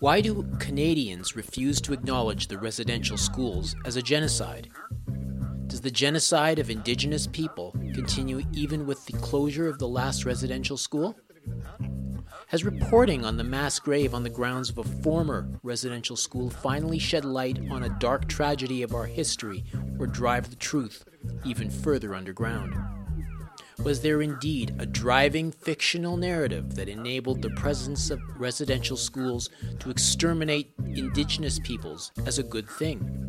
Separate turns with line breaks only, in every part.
Why do Canadians refuse to acknowledge the residential schools as a genocide? Does the genocide of Indigenous people continue even with the closure of the last residential school? Has reporting on the mass grave on the grounds of a former residential school finally shed light on a dark tragedy of our history or drive the truth even further underground? Was there indeed a driving fictional narrative that enabled the presence of residential schools to exterminate indigenous peoples as a good thing?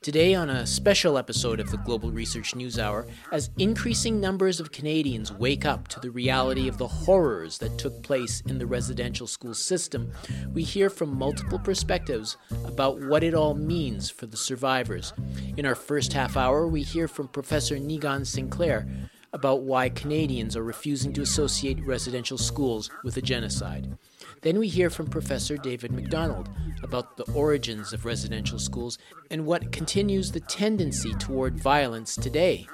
Today, on a special episode of the Global Research News Hour, as increasing numbers of Canadians wake up to the reality of the horrors that took place in the residential school system, we hear from multiple perspectives about what it all means for the survivors. In our first half hour, we hear from Professor Niigaan Sinclair about why Canadians are refusing to associate residential schools with a genocide. Then we hear from Professor David Macdonald about the origins of residential schools and what continues the tendency toward violence today.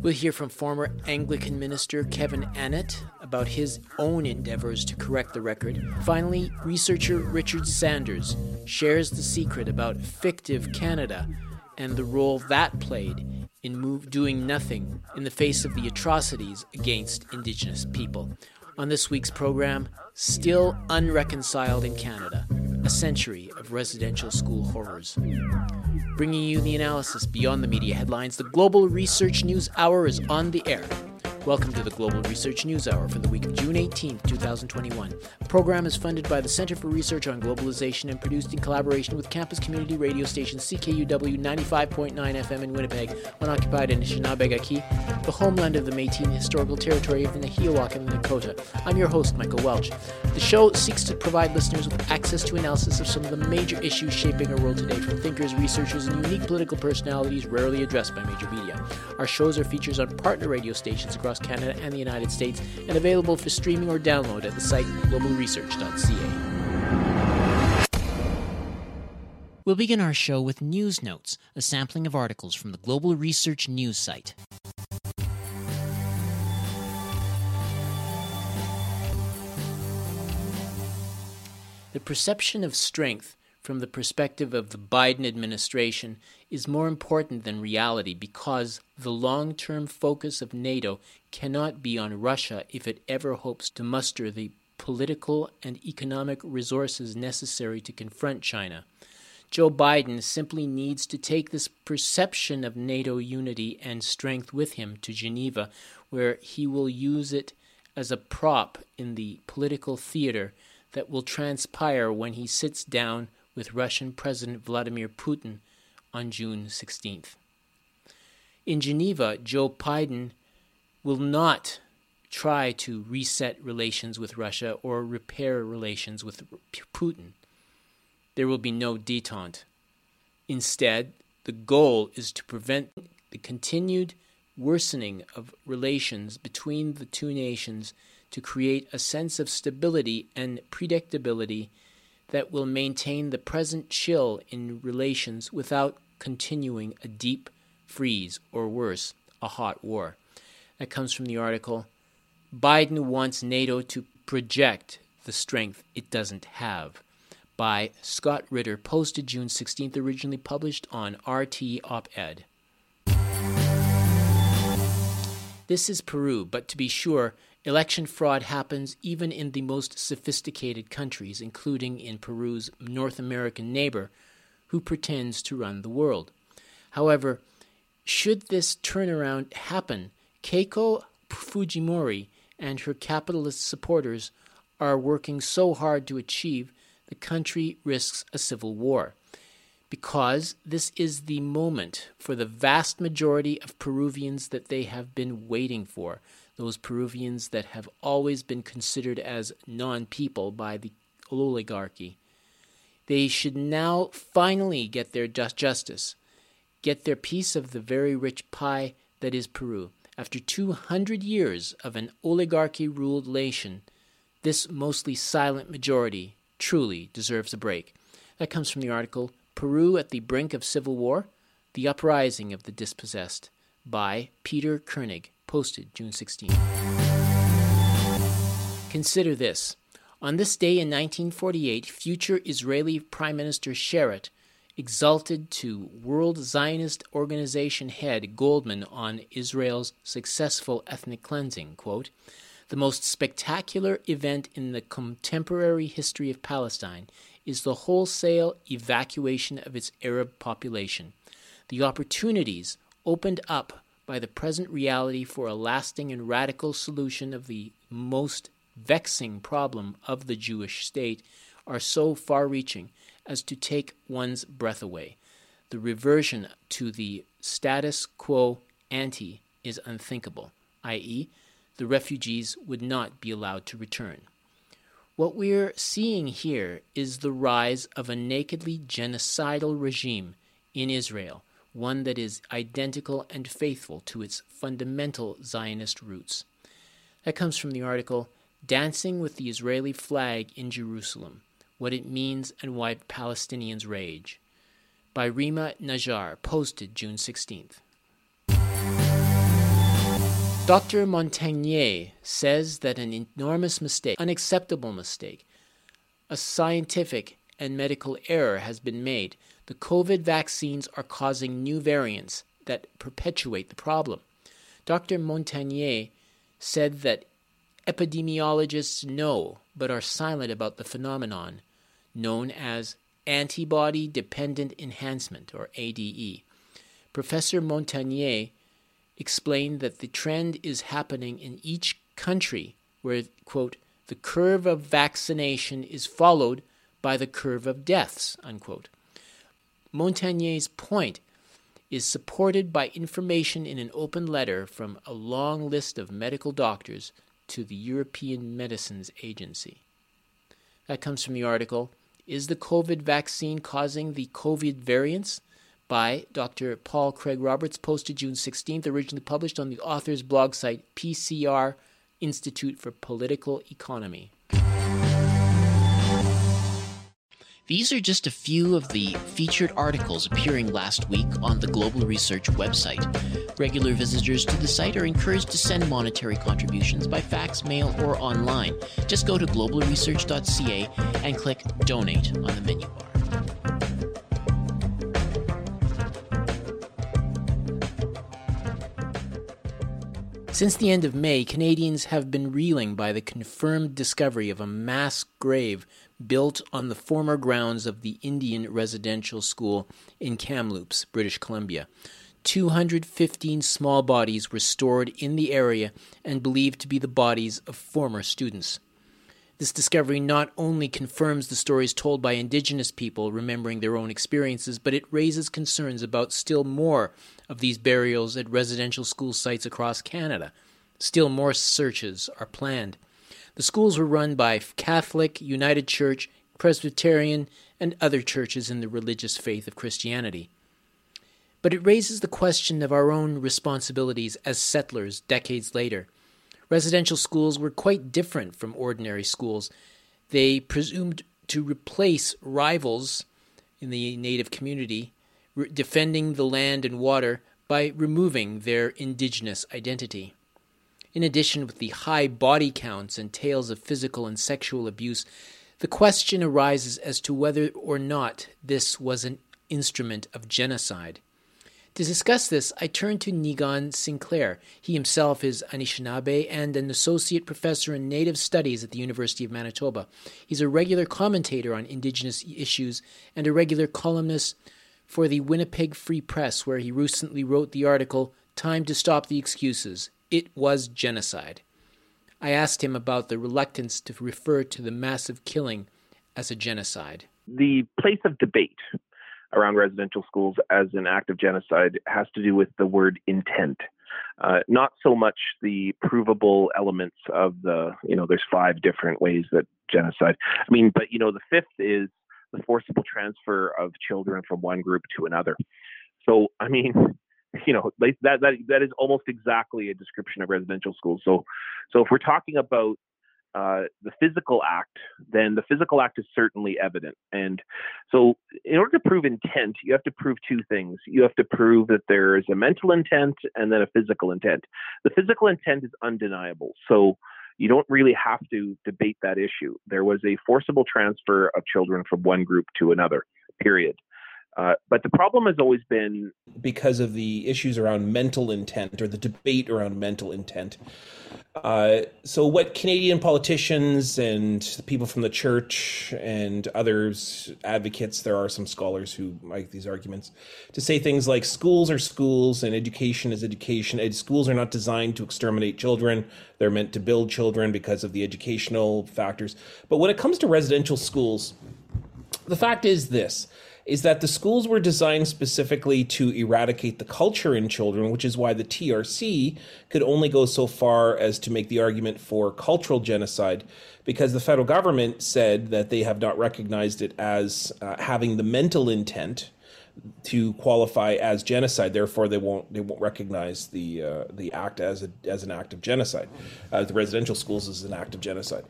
We'll hear from former Anglican minister Kevin Annett about his own endeavors to correct the record. Finally, researcher Richard Sanders shares the secret about fictive Canada and the role that played in move, doing nothing in the face of the atrocities against Indigenous people. On this week's program, Still Unreconciled in Canada A Century of Residential School Horrors. Bringing you the analysis beyond the media headlines, the Global Research News Hour is on the air. Welcome to the Global Research News Hour for the week of June 18, 2021. The program is funded by the Center for Research on Globalization and produced in collaboration with campus community radio station CKUW 95.9 FM in Winnipeg, unoccupied Anishinaabe the homeland of the Métis historical territory of the Nehiyawak and the Nakota. I'm your host, Michael Welch. The show seeks to provide listeners with access to analysis of some of the major issues shaping our world today from thinkers, researchers, and unique political personalities rarely addressed by major media. Our shows are features on partner radio stations across across Canada and the United States, and available for streaming or download at the site globalresearch.ca. We'll begin our show with News Notes, a sampling of articles from the Global Research News site. The perception of strength from the perspective of the Biden administration is more important than reality because the long term focus of NATO cannot be on Russia if it ever hopes to muster the political and economic resources necessary to confront China. Joe Biden simply needs to take this perception of NATO unity and strength with him to Geneva, where he will use it as a prop in the political theater that will transpire when he sits down with Russian President Vladimir Putin on June 16th. In Geneva, Joe Biden will not try to reset relations with Russia or repair relations with Putin. There will be no detente. Instead, the goal is to prevent the continued worsening of relations between the two nations to create a sense of stability and predictability that will maintain the present chill in relations without continuing a deep freeze or worse, a hot war. That comes from the article Biden wants NATO to project the strength it doesn't have by Scott Ritter, posted June 16th, originally published on RT Op Ed. This is Peru, but to be sure, Election fraud happens even in the most sophisticated countries, including in Peru's North American neighbor, who pretends to run the world. However, should this turnaround happen, Keiko Fujimori and her capitalist supporters are working so hard to achieve, the country risks a civil war. Because this is the moment for the vast majority of Peruvians that they have been waiting for those Peruvians that have always been considered as non people by the oligarchy. They should now finally get their just justice, get their piece of the very rich pie that is Peru. After 200 years of an oligarchy ruled nation, this mostly silent majority truly deserves a break. That comes from the article Peru at the Brink of Civil War The Uprising of the Dispossessed by Peter Koenig posted June 16. Consider this. On this day in 1948, future Israeli Prime Minister Sharett exalted to World Zionist Organization head Goldman on Israel's successful ethnic cleansing. Quote, the most spectacular event in the contemporary history of Palestine is the wholesale evacuation of its Arab population. The opportunities opened up by the present reality for a lasting and radical solution of the most vexing problem of the Jewish state are so far reaching as to take one's breath away. The reversion to the status quo ante is unthinkable, i.e., the refugees would not be allowed to return. What we're seeing here is the rise of a nakedly genocidal regime in Israel, one that is identical and faithful to its fundamental Zionist roots. That comes from the article Dancing with the Israeli Flag in Jerusalem What It Means and Why Palestinians Rage by Rima Najjar, posted June 16th. Dr. Montagnier says that an enormous mistake, unacceptable mistake, a scientific and medical error has been made. The COVID vaccines are causing new variants that perpetuate the problem. Dr. Montagnier said that epidemiologists know but are silent about the phenomenon known as antibody dependent enhancement, or ADE. Professor Montagnier explained that the trend is happening in each country where, quote, the curve of vaccination is followed by the curve of deaths, unquote. Montagnier's point is supported by information in an open letter from a long list of medical doctors to the European Medicines Agency. That comes from the article Is the COVID vaccine causing the COVID variants? by Dr. Paul Craig Roberts, posted June 16th, originally published on the author's blog site PCR Institute for Political Economy. These are just a few of the featured articles appearing last week on the Global Research website. Regular visitors to the site are encouraged to send monetary contributions by fax, mail, or online. Just go to globalresearch.ca and click Donate on the menu bar. Since the end of May, Canadians have been reeling by the confirmed discovery of a mass grave built on the former grounds of the Indian Residential School in Kamloops, British Columbia. 215 small bodies were stored in the area and believed to be the bodies of former students. This discovery not only confirms the stories told by Indigenous people remembering their own experiences, but it raises concerns about still more of these burials at residential school sites across Canada. Still more searches are planned. The schools were run by Catholic, United Church, Presbyterian, and other churches in the religious faith of Christianity. But it raises the question of our own responsibilities as settlers decades later. Residential schools were quite different from ordinary schools. They presumed to replace rivals in the native community re- defending the land and water by removing their indigenous identity. In addition, with the high body counts and tales of physical and sexual abuse, the question arises as to whether or not this was an instrument of genocide. To discuss this, I turn to Niigaan Sinclair. He himself is Anishinaabe and an associate professor in Native Studies at the University of Manitoba. He's a regular commentator on Indigenous issues and a regular columnist for the Winnipeg Free Press, where he recently wrote the article, Time to Stop the Excuses. It was genocide. I asked him about the reluctance to refer to the massive killing as a genocide.
The place of debate around residential schools as an act of genocide has to do with the word intent. Uh, not so much the provable elements of the, you know, there's five different ways that genocide. I mean, but, you know, the fifth is the forcible transfer of children from one group to another. So, I mean, you know, that that that is almost exactly a description of residential schools. So, so if we're talking about uh, the physical act, then the physical act is certainly evident. And so, in order to prove intent, you have to prove two things. You have to prove that there is a mental intent and then a physical intent. The physical intent is undeniable. So, you don't really have to debate that issue. There was a forcible transfer of children from one group to another, period. Uh, but the problem has always been
because of the issues around mental intent or the debate around mental intent. Uh, so, what Canadian politicians and people from the church and others, advocates, there are some scholars who make these arguments to say things like schools are schools and education is education. Ed- schools are not designed to exterminate children, they're meant to build children because of the educational factors. But when it comes to residential schools, the fact is this is that the schools were designed specifically to eradicate the culture in children, which is why the TRC could only go so far as to make the argument for cultural genocide, because the federal government said that they have not recognized it as uh, having the mental intent to qualify as genocide. Therefore, they won't they won't recognize the uh, the act as a, as an act of genocide. Uh, the residential schools is an act of genocide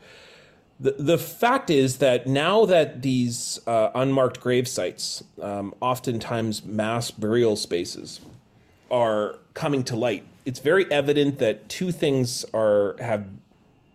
the, the fact is that now that these uh, unmarked grave sites, um, oftentimes mass burial spaces, are coming to light, it's very evident that two things are have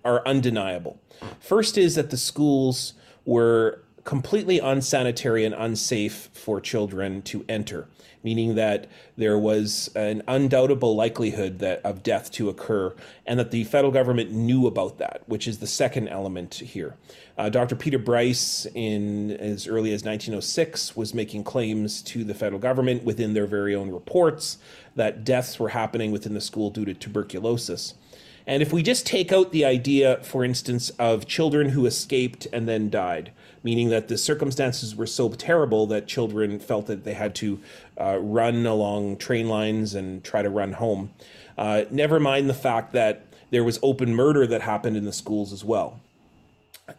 are undeniable. First is that the schools were completely unsanitary and unsafe for children to enter meaning that there was an undoubtable likelihood that of death to occur, and that the federal government knew about that, which is the second element here. Uh, Dr. Peter Bryce, in as early as 1906, was making claims to the federal government within their very own reports that deaths were happening within the school due to tuberculosis. And if we just take out the idea, for instance, of children who escaped and then died, meaning that the circumstances were so terrible that children felt that they had to uh, run along train lines and try to run home. Uh, never mind the fact that there was open murder that happened in the schools as well.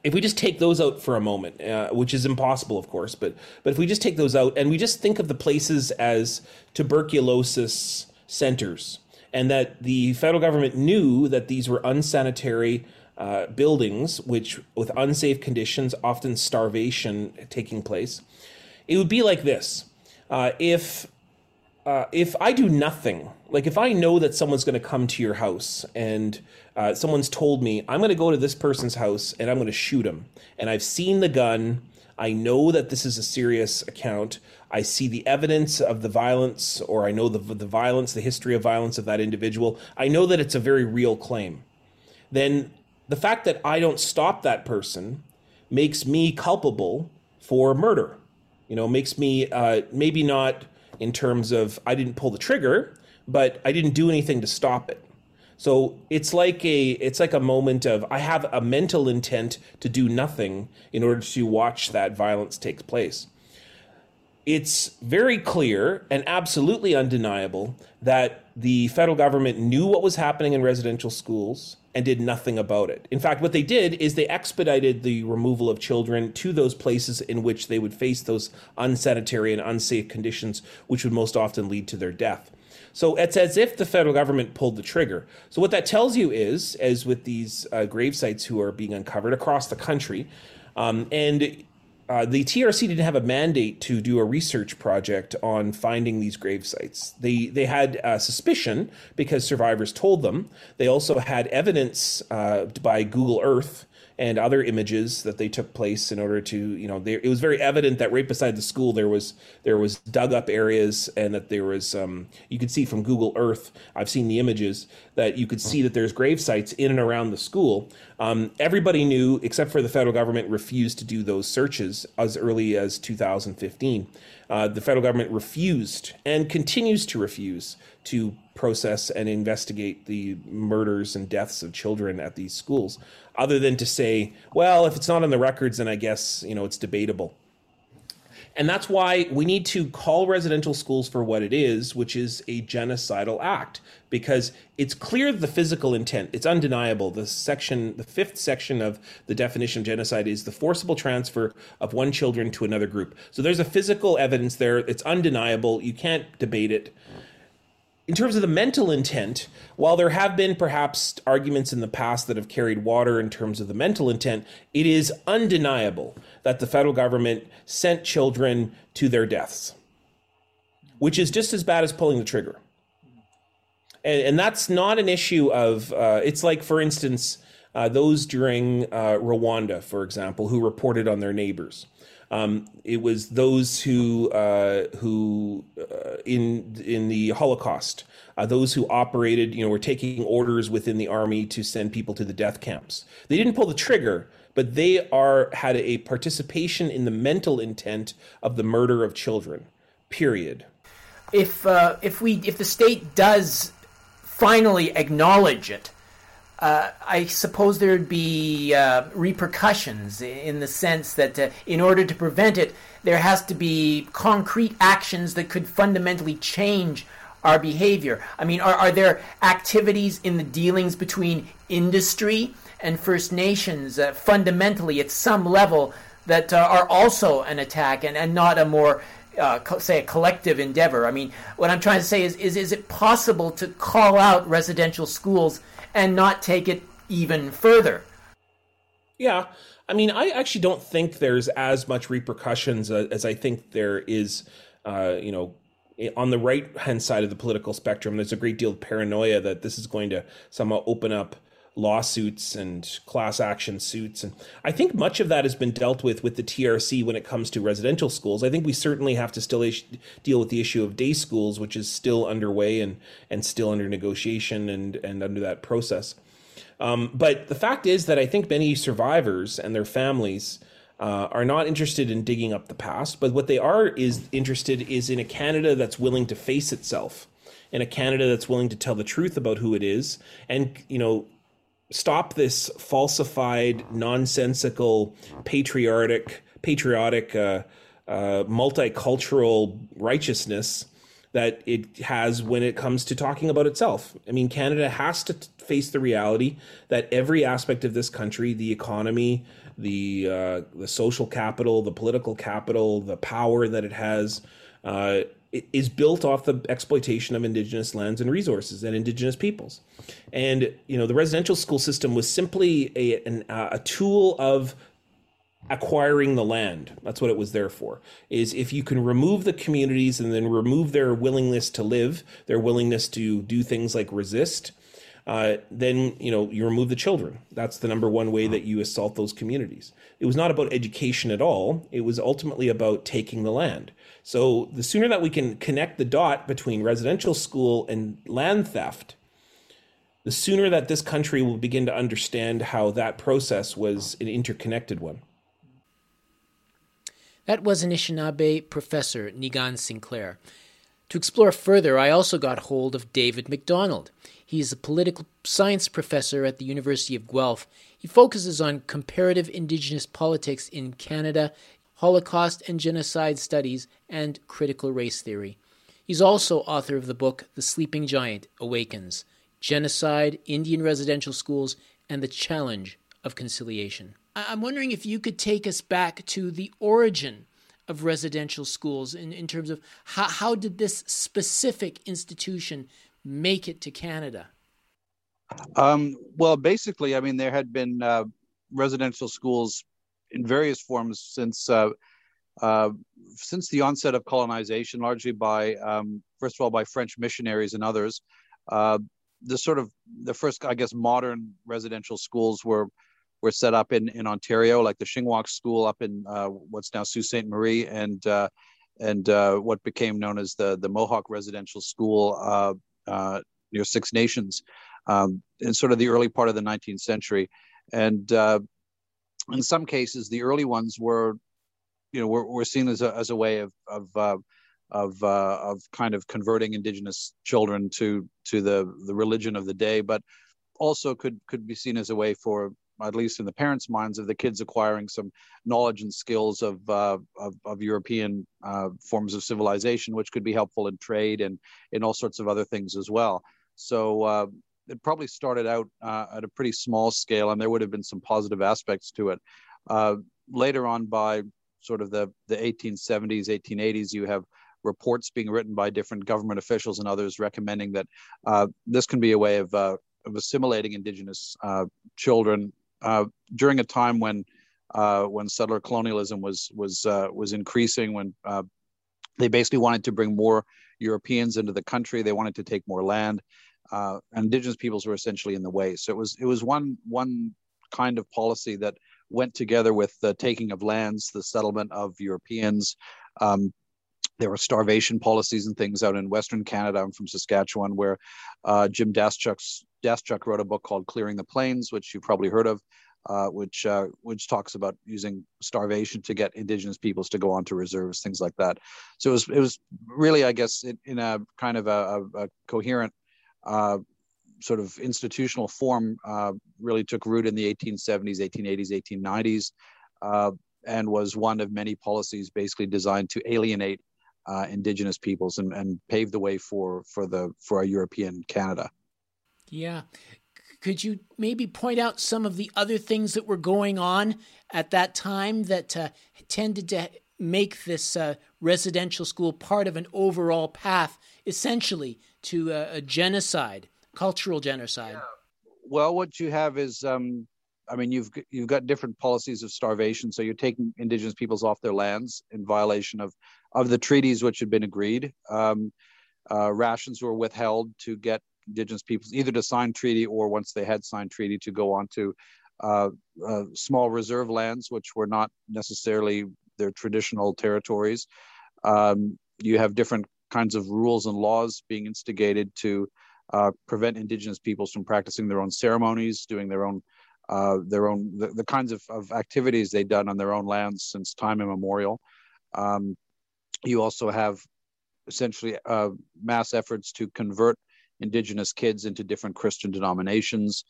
If we just take those out for a moment, uh, which is impossible, of course, but but if we just take those out and we just think of the places as tuberculosis centers, and that the federal government knew that these were unsanitary uh, buildings, which with unsafe conditions, often starvation taking place. It would be like this: uh, if uh, if I do nothing, like if I know that someone's going to come to your house and uh, someone's told me I'm going to go to this person's house and I'm going to shoot him, and I've seen the gun, I know that this is a serious account. I see the evidence of the violence, or I know the the violence, the history of violence of that individual. I know that it's a very real claim. Then the fact that I don't stop that person makes me culpable for murder. You know, makes me uh, maybe not in terms of I didn't pull the trigger, but I didn't do anything to stop it. So it's like a it's like a moment of I have a mental intent to do nothing in order to watch that violence take place. It's very clear and absolutely undeniable that the federal government knew what was happening in residential schools and did nothing about it. In fact, what they did is they expedited the removal of children to those places in which they would face those unsanitary and unsafe conditions, which would most often lead to their death. So it's as if the federal government pulled the trigger. So what that tells you is, as with these uh, grave sites who are being uncovered across the country, um, and uh, the TRC didn't have a mandate to do a research project on finding these grave sites. They they had a suspicion because survivors told them. They also had evidence uh, by Google Earth and other images that they took place in order to you know it was very evident that right beside the school there was there was dug up areas and that there was um, you could see from google earth i've seen the images that you could see that there's grave sites in and around the school. Um, everybody knew except for the federal government refused to do those searches as early as 2015 uh, the federal government refused and continues to refuse to process and investigate the murders and deaths of children at these schools, other than to say, well, if it's not on the records, then I guess you know it's debatable. And that's why we need to call residential schools for what it is, which is a genocidal act, because it's clear the physical intent, it's undeniable. The section, the fifth section of the definition of genocide is the forcible transfer of one children to another group. So there's a physical evidence there, it's undeniable, you can't debate it in terms of the mental intent, while there have been perhaps arguments in the past that have carried water in terms of the mental intent, it is undeniable that the federal government sent children to their deaths, which is just as bad as pulling the trigger. And, and that's not an issue of, uh, it's like, for instance, uh, those during uh, Rwanda, for example, who reported on their neighbors. Um, it was those who uh, who uh, in in the Holocaust, uh, those who operated, you know, were taking orders within the army to send people to the death camps. They didn't pull the trigger, but they are had a participation in the mental intent of the murder of children. Period.
If uh, if we if the state does finally acknowledge it, uh, I suppose there'd be uh, repercussions in the sense that uh, in order to prevent it, there has to be concrete actions that could fundamentally change our behavior. I mean, are, are there activities in the dealings between industry and First Nations uh, fundamentally at some level that uh, are also an attack and, and not a more uh, co- say a collective endeavor. I mean, what I'm trying to say is, is, is it possible to call out residential schools and not take it even further?
Yeah, I mean, I actually don't think there's as much repercussions uh, as I think there is. Uh, you know, on the right hand side of the political spectrum, there's a great deal of paranoia that this is going to somehow open up lawsuits and class action suits. And I think much of that has been dealt with with the TRC when it comes to residential schools. I think we certainly have to still ish- deal with the issue of day schools, which is still underway and, and still under negotiation and, and under that process. Um, but the fact is that I think many survivors and their families uh, are not interested in digging up the past, but what they are is interested is in a Canada that's willing to face itself, in a Canada that's willing to tell the truth about who it is, and you know stop this falsified, nonsensical, patriotic, patriotic, uh, uh, multicultural righteousness that it has when it comes to talking about itself. I mean, Canada has to t- face the reality that every aspect of this country, the economy, the uh, the social capital, the political capital, the power that it has, uh, is built off the exploitation of indigenous lands and resources and indigenous peoples. And you know, the residential school system was simply a an, a tool of acquiring the land. That's what it was there for. Is if you can remove the communities and then remove their willingness to live, their willingness to do things like resist, uh, then you know you remove the children. That's the number one way that you assault those communities. It was not about education at all. It was ultimately about taking the land. So the sooner that we can connect the dot between residential school and land theft, the sooner that this country will begin to understand how that process was an interconnected one.
That was Anishinaabe professor Niigaan Sinclair. To explore further, I also got hold of David Macdonald. He is a political science professor at the University of Guelph. He focuses on comparative Indigenous politics in Canada Holocaust and Genocide Studies, and Critical Race Theory. He's also author of the book The Sleeping Giant Awakens Genocide, Indian Residential Schools, and the Challenge of Conciliation. I'm wondering if you could take us back to the origin of residential schools in, in terms of how, how did this specific institution make it to Canada?
Um, well, basically, I mean, there had been uh, residential schools in various forms since uh, uh, since the onset of colonization, largely by um, first of all by French missionaries and others. Uh, the sort of the first, I guess, modern residential schools were were set up in in Ontario, like the Shingwauk School up in uh, what's now Sault Ste. Marie, and uh, and uh, what became known as the the Mohawk Residential School near Six Nations, um, in sort of the early part of the 19th century, and in some cases, the early ones were, you know, were, were seen as a, as a way of of uh, of uh, of kind of converting indigenous children to to the the religion of the day, but also could could be seen as a way for at least in the parents' minds of the kids acquiring some knowledge and skills of uh, of, of, European uh, forms of civilization, which could be helpful in trade and in all sorts of other things as well. So uh, it probably started out uh, at a pretty small scale, and there would have been some positive aspects to it. Uh, later on, by sort of the, the 1870s, 1880s, you have reports being written by different government officials and others recommending that uh, this can be a way of, uh, of assimilating indigenous uh, children uh, during a time when when settler colonialism was was was increasing, when they basically wanted to bring more Europeans into the country, they wanted to take more land uh, indigenous peoples were essentially in the way. So it was it was one one kind of policy that went together with the taking of lands, the settlement of Europeans. Um, there were starvation policies and things out in Western Canada. I'm from Saskatchewan, where uh, Jim Daschuk's Daschuk wrote a book called Clearing the Plains, which you've probably heard of, uh, which uh, which talks about using starvation to get Indigenous peoples to go onto reserves, things like that. So it was it was really, I guess, in, in a kind of a, a coherent uh, sort of institutional form, uh, really took root in the 1870s, 1880s, 1890s, uh, and was one of many policies basically designed to alienate uh, indigenous peoples and, and pave the way for for the for a European Canada.
Yeah. Could you maybe point out some of the other things that were going on at that time that uh, tended to make this uh, residential school part of an overall path, essentially to a, genocide, cultural genocide? Yeah.
Well, what you have is, um, I mean, you've you've got different policies of starvation. So you're taking indigenous peoples off their lands in violation of of the treaties which had been agreed. Um, uh, rations were withheld to get indigenous peoples either to sign treaty or once they had signed treaty to go on to uh, uh, small reserve lands, which were not necessarily their traditional territories. Um, you have different kinds of rules and laws being instigated to uh, prevent indigenous peoples from practicing their own ceremonies, doing their own uh, their own the, the kinds of, of, activities they've done on their own lands since time immemorial. Um, you also have essentially uh, mass efforts to convert indigenous kids into different Christian denominations.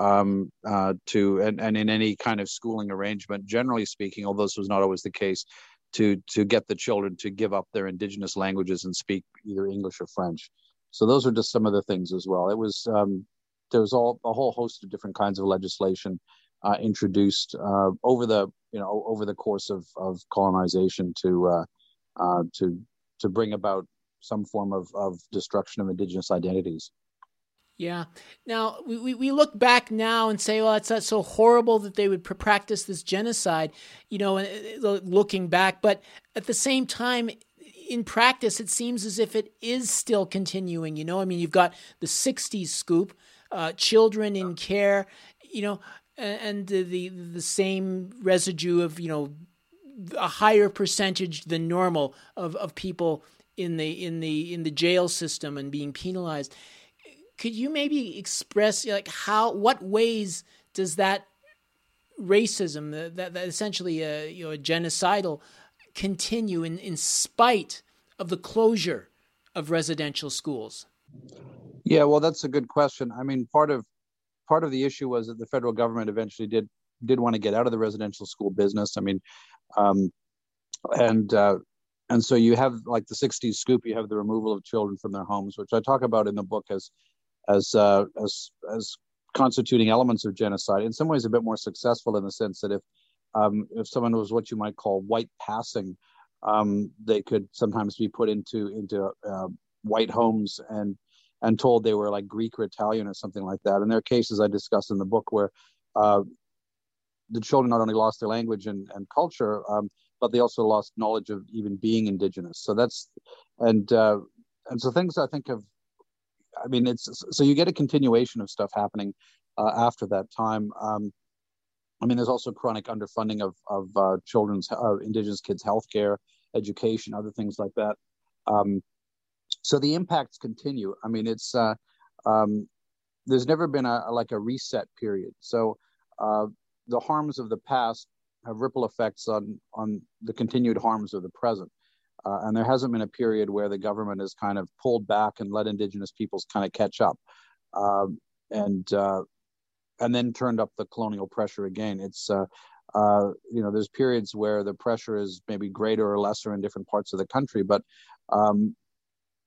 Um, uh, to and, and in any kind of schooling arrangement, generally speaking, although this was not always the case, to to get the children to give up their indigenous languages and speak either English or French. So those are just some of the things as well. It was um, there was all a whole host of different kinds of legislation uh, introduced uh, over the you know over the course of, of colonization to uh, uh to to bring about some form of, of destruction of indigenous identities.
Yeah. Now we, we look back now and say, well, it's not so horrible that they would practice this genocide, you know, uh, looking back. But at the same time, in practice, it seems as if it is still continuing. You know, I mean, you've got the '60s scoop, uh, children in care, you know, and the, the the same residue of you know a higher percentage than normal of, of people in the in the in the jail system and being penalized. Could you maybe express like how what ways does that racism that, that essentially a, uh, you know a genocidal continue in, in spite of the closure of residential schools?
Yeah, well, that's a good question. I mean, part of part of the issue was that the federal government eventually did did want to get out of the residential school business. I mean, um, and uh, and so you have like the 60s scoop you have the removal of children from their homes which i talk about in the book as as uh, as as constituting elements of genocide in some ways a bit more successful in the sense that if um, if someone was what you might call white passing um, they could sometimes be put into into uh, white homes and and told they were like greek or italian or something like that and there are cases i discuss in the book where uh, the children not only lost their language and, and culture um, but they also lost knowledge of even being indigenous. So that's and uh, and so things I think of. I mean, it's so you get a continuation of stuff happening uh, after that time. Um, I mean, there's also chronic underfunding of of uh, children's uh, indigenous kids' healthcare, education, other things like that. Um, so the impacts continue. I mean, it's uh, um, there's never been a, like a reset period. So uh, the harms of the past have ripple effects on on the continued harms of the present. Uh, and there hasn't been a period where the government has kind of pulled back and let indigenous peoples kind of catch up, um, and uh, and then turned up the colonial pressure again. It's uh, uh, you know there's periods where the pressure is maybe greater or lesser in different parts of the country, but um,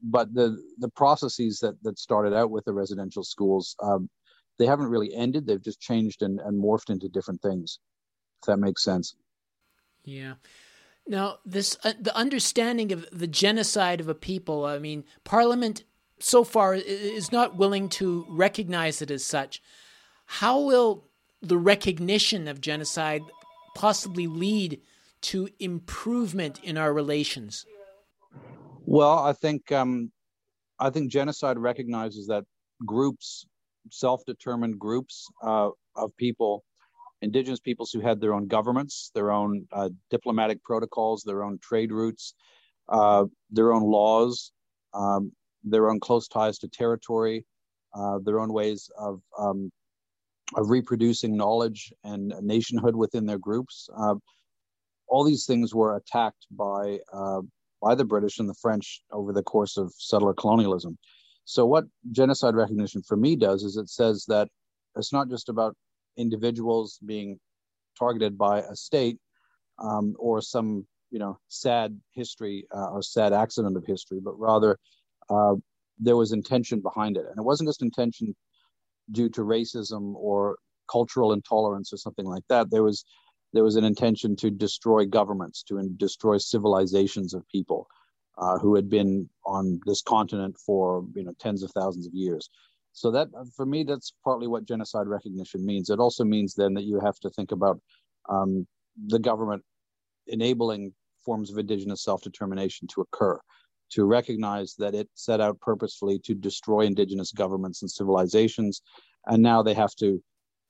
but the the processes that that started out with the residential schools um, they haven't really ended. They've just changed and, and morphed into different things if that makes sense.
Yeah. Now, this uh, the understanding of the genocide of a people. I mean, Parliament so far is not willing to recognize it as such. How will the recognition of genocide possibly lead to improvement in our relations?
Well, I think um, I think genocide recognizes that groups, self-determined groups uh, of people, indigenous peoples who had their own governments, their own uh, diplomatic protocols, their own trade routes, uh, their own laws, um, their own close ties to territory, uh, their own ways of um, of reproducing knowledge and nationhood within their groups. Uh, all these things were attacked by uh, by the British and the French over the course of settler colonialism. So, what genocide recognition for me does is it says that it's not just about individuals being targeted by a state um, or some you know sad history uh, or sad accident of history, but rather uh, there was intention behind it, and it wasn't just intention due to racism or cultural intolerance or something like that. There was there was an intention to destroy governments, to destroy civilizations of people uh, who had been on this continent for you know tens of thousands of years. So that, for me, that's partly what genocide recognition means. It also means then that you have to think about um, the government enabling forms of indigenous self-determination to occur, to recognize that it set out purposefully to destroy indigenous governments and civilizations, and now they have to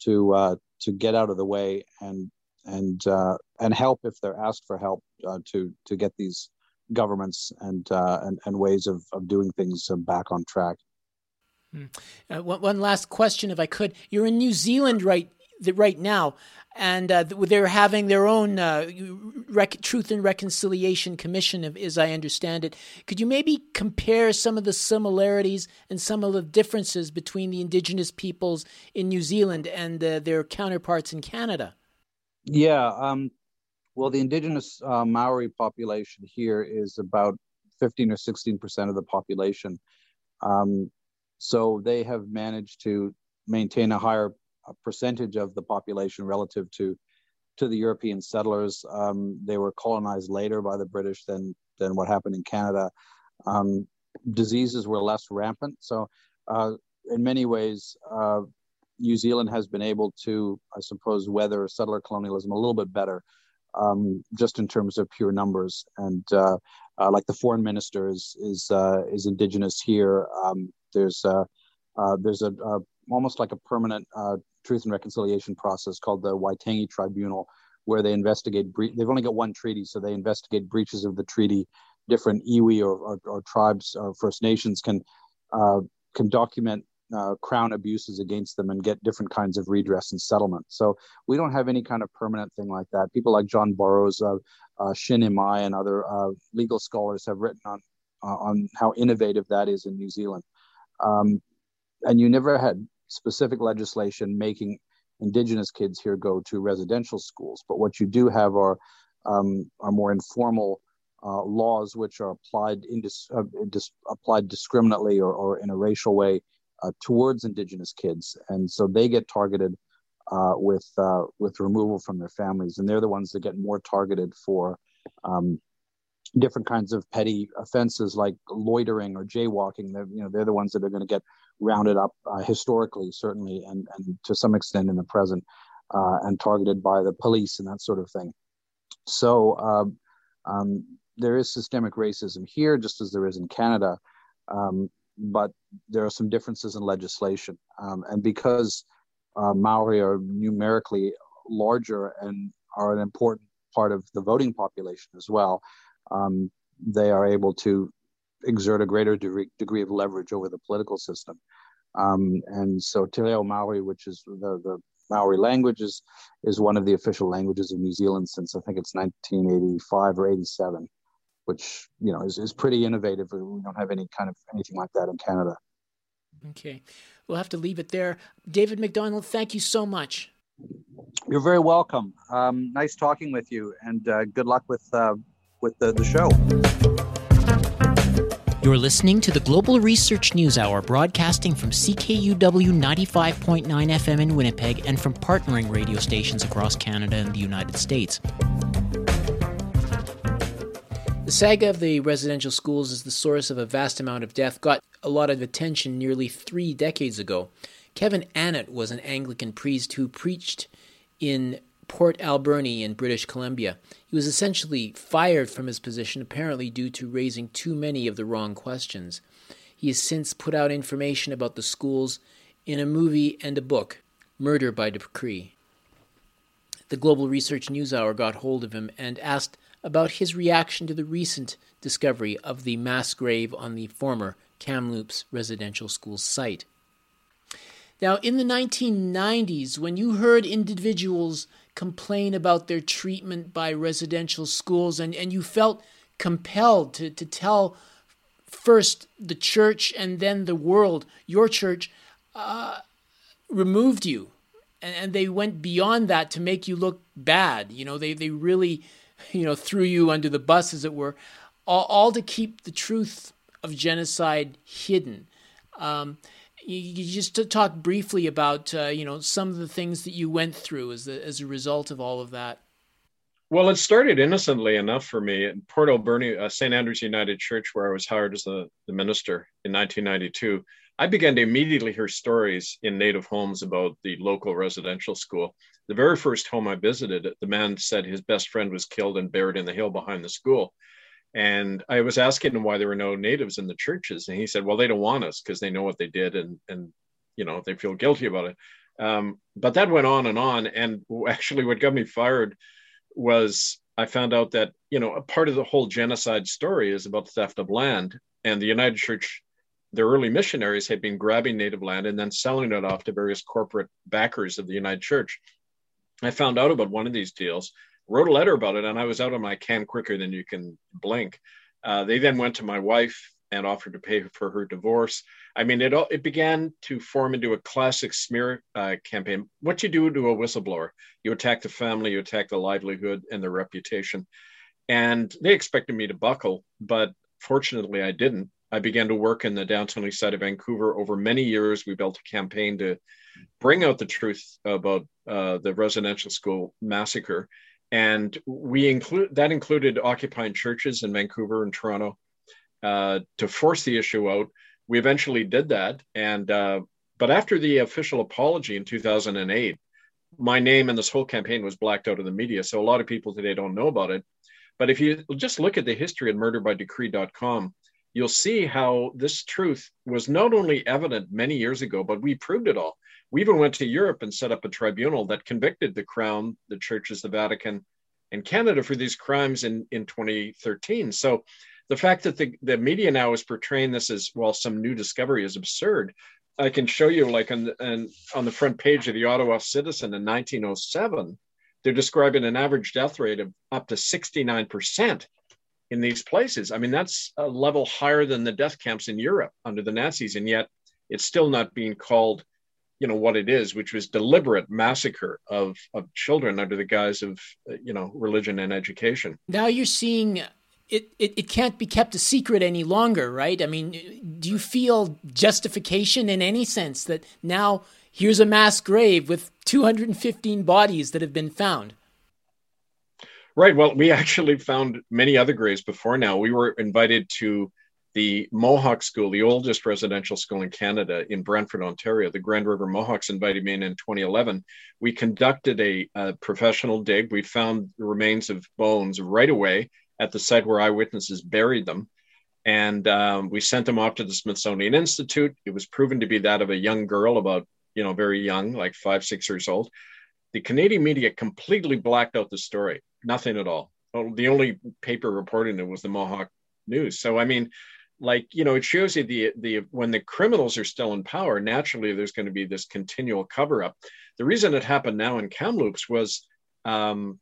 to uh, to get out of the way and and uh, and help if they're asked for help uh, to to get these governments and uh, and, and ways of, of doing things back on track.
Hmm. Uh, one, one last question, if I could. You're in New Zealand right right now, and uh, they're having their own uh, rec- Truth and Reconciliation Commission, as I understand it. Could you maybe compare some of the similarities and some of the differences between the Indigenous peoples in New Zealand and uh, their counterparts in Canada?
Yeah, um, well, the indigenous uh, Maori population here is about 15 or 16 percent of the population. Um, so they have managed to maintain a higher percentage of the population relative to to the European settlers. Um, they were colonized later by the British than than what happened in Canada. Um, diseases were less rampant, so uh, in many ways, uh, New Zealand has been able to, I suppose, weather settler colonialism a little bit better um, just in terms of pure numbers. And uh, uh, like the foreign minister is is uh, is indigenous here. Um, there's uh, uh, there's a, a, almost like a permanent uh, truth and reconciliation process called the Waitangi Tribunal, where they investigate. Bre- they've only got one treaty, so they investigate breaches of the treaty. Different iwi or, or, or tribes or First Nations can can document uh, crown abuses against them and get different kinds of redress and settlement. So we don't have any kind of permanent thing like that. People like John Borrows, uh, uh, Shin Imai, and other uh, legal scholars have written on uh, on how innovative that is in New Zealand. Um, and you never had specific legislation making indigenous kids here go to residential schools, but what you do have are um, are more informal uh, laws which are applied indis- uh, dis- applied discriminately or, or in a racial way uh, towards indigenous kids, and so they get targeted uh, with uh, with removal from their families, and they're the ones that get more targeted for um, different kinds of petty offenses like loitering or jaywalking. They're you know they're the ones that are going to get rounded up uh, historically, certainly, and and to some extent in the present, uh, and targeted by the police and that sort of thing. So. Um, um, there is systemic racism here, just as there is in Canada. Um, but there are some differences in legislation. Um, and because uh, Maori are numerically larger and are an important part of the voting population as well, um, they are able to exert a greater degree, degree of leverage over the political system. Um, and so Te Reo Maori, which is the, the Maori language, is, is one of the official languages of New Zealand since I think it's 1985 or 87 which you know is, is pretty innovative. We don't have any kind of anything like that in Canada.
Okay, we'll have to leave it there. David Macdonald, thank you so much.
You're very welcome. Um, nice talking with you, and uh, good luck with uh, with the, the show.
You're listening to the Global Research News Hour, broadcasting from CKUW 95.9 FM in Winnipeg and from partnering radio stations across Canada and the United States. The saga of the residential schools as the source of a vast amount of death got a lot of attention nearly three decades ago. Kevin Annett was an Anglican priest who preached in Port Alberni in British Columbia. He was essentially fired from his position, apparently due to raising too many of the wrong questions. He has since put out information about the schools in a movie and a book, Murder by Decree. the Global Research News Hour got hold of him and asked about his reaction to the recent discovery of the mass grave on the former Kamloops residential school site. Now, in the 1990s, when you heard individuals complain about their treatment by residential schools and, and you felt compelled to, to tell first the church and then the world, your church, uh, removed you. And, and they went beyond that to make you look bad. You know, they, they really, you know, threw you under the bus, as it were, all, all to keep the truth of genocide hidden. Um, you, just to talk briefly about, uh, you know, some of the things that you went through as, a, as a result of all of that.
Well, it started innocently enough for me in Port Alberni, uh, St. Andrew's United Church, where I was hired as the, the minister in 1992. I began to immediately hear stories in native homes about the local residential school. The very first home I visited, the man said his best friend was killed and buried in the hill behind the school. And I was asking him why there were no natives in the churches, and he said, "Well, they don't want us because they know what they did, and and you know they feel guilty about it." Um, but that went on and on, and actually, what got me fired was I found out that you know a part of the whole genocide story is about theft of land, and the United Church, their early missionaries had been grabbing native land and then selling it off to various corporate backers of the United Church. I found out about one of these deals, wrote a letter about it, and I was out of my can quicker than you can blink. Uh, they then went to my wife and offered to pay for her divorce. I mean, it it began to form into a classic smear uh, campaign. What you do to a whistleblower, you attack the family, you attack the livelihood and their reputation. And they expected me to buckle, but fortunately, I didn't. I began to work in the downtown east side of Vancouver. Over many years, we built a campaign to bring out the truth about uh, the residential school massacre, and we include that included occupying churches in Vancouver and Toronto uh, to force the issue out. We eventually did that, and uh, but after the official apology in 2008, my name and this whole campaign was blacked out of the media. So a lot of people today don't know about it. But if you just look at the history of murderbydecree.com, you'll see how this truth was not only evident many years ago, but we proved it all. We even went to Europe and set up a tribunal that convicted the Crown, the churches, the Vatican, and Canada for these crimes in, in 2013. So the fact that the, the media now is portraying this as well some new discovery is absurd i can show you like on the, on the front page of the ottawa citizen in 1907 they're describing an average death rate of up to 69% in these places i mean that's a level higher than the death camps in europe under the nazis and yet it's still not being called you know what it is which was deliberate massacre of of children under the guise of you know religion and education
now you're seeing it, it, it can't be kept a secret any longer, right? I mean, do you feel justification in any sense that now here's a mass grave with 215 bodies that have been found?
Right. Well, we actually found many other graves before now. We were invited to the Mohawk School, the oldest residential school in Canada in Brantford, Ontario. The Grand River Mohawks invited me in in 2011. We conducted a, a professional dig. We found the remains of bones right away at the site where eyewitnesses buried them. And um, we sent them off to the Smithsonian Institute. It was proven to be that of a young girl, about, you know, very young, like five, six years old. The Canadian media completely blacked out the story, nothing at all. The only paper reporting it was the Mohawk News. So, I mean, like you know it shows you the the when the criminals are still in power naturally there's going to be this continual cover up the reason it happened now in kamloops was um,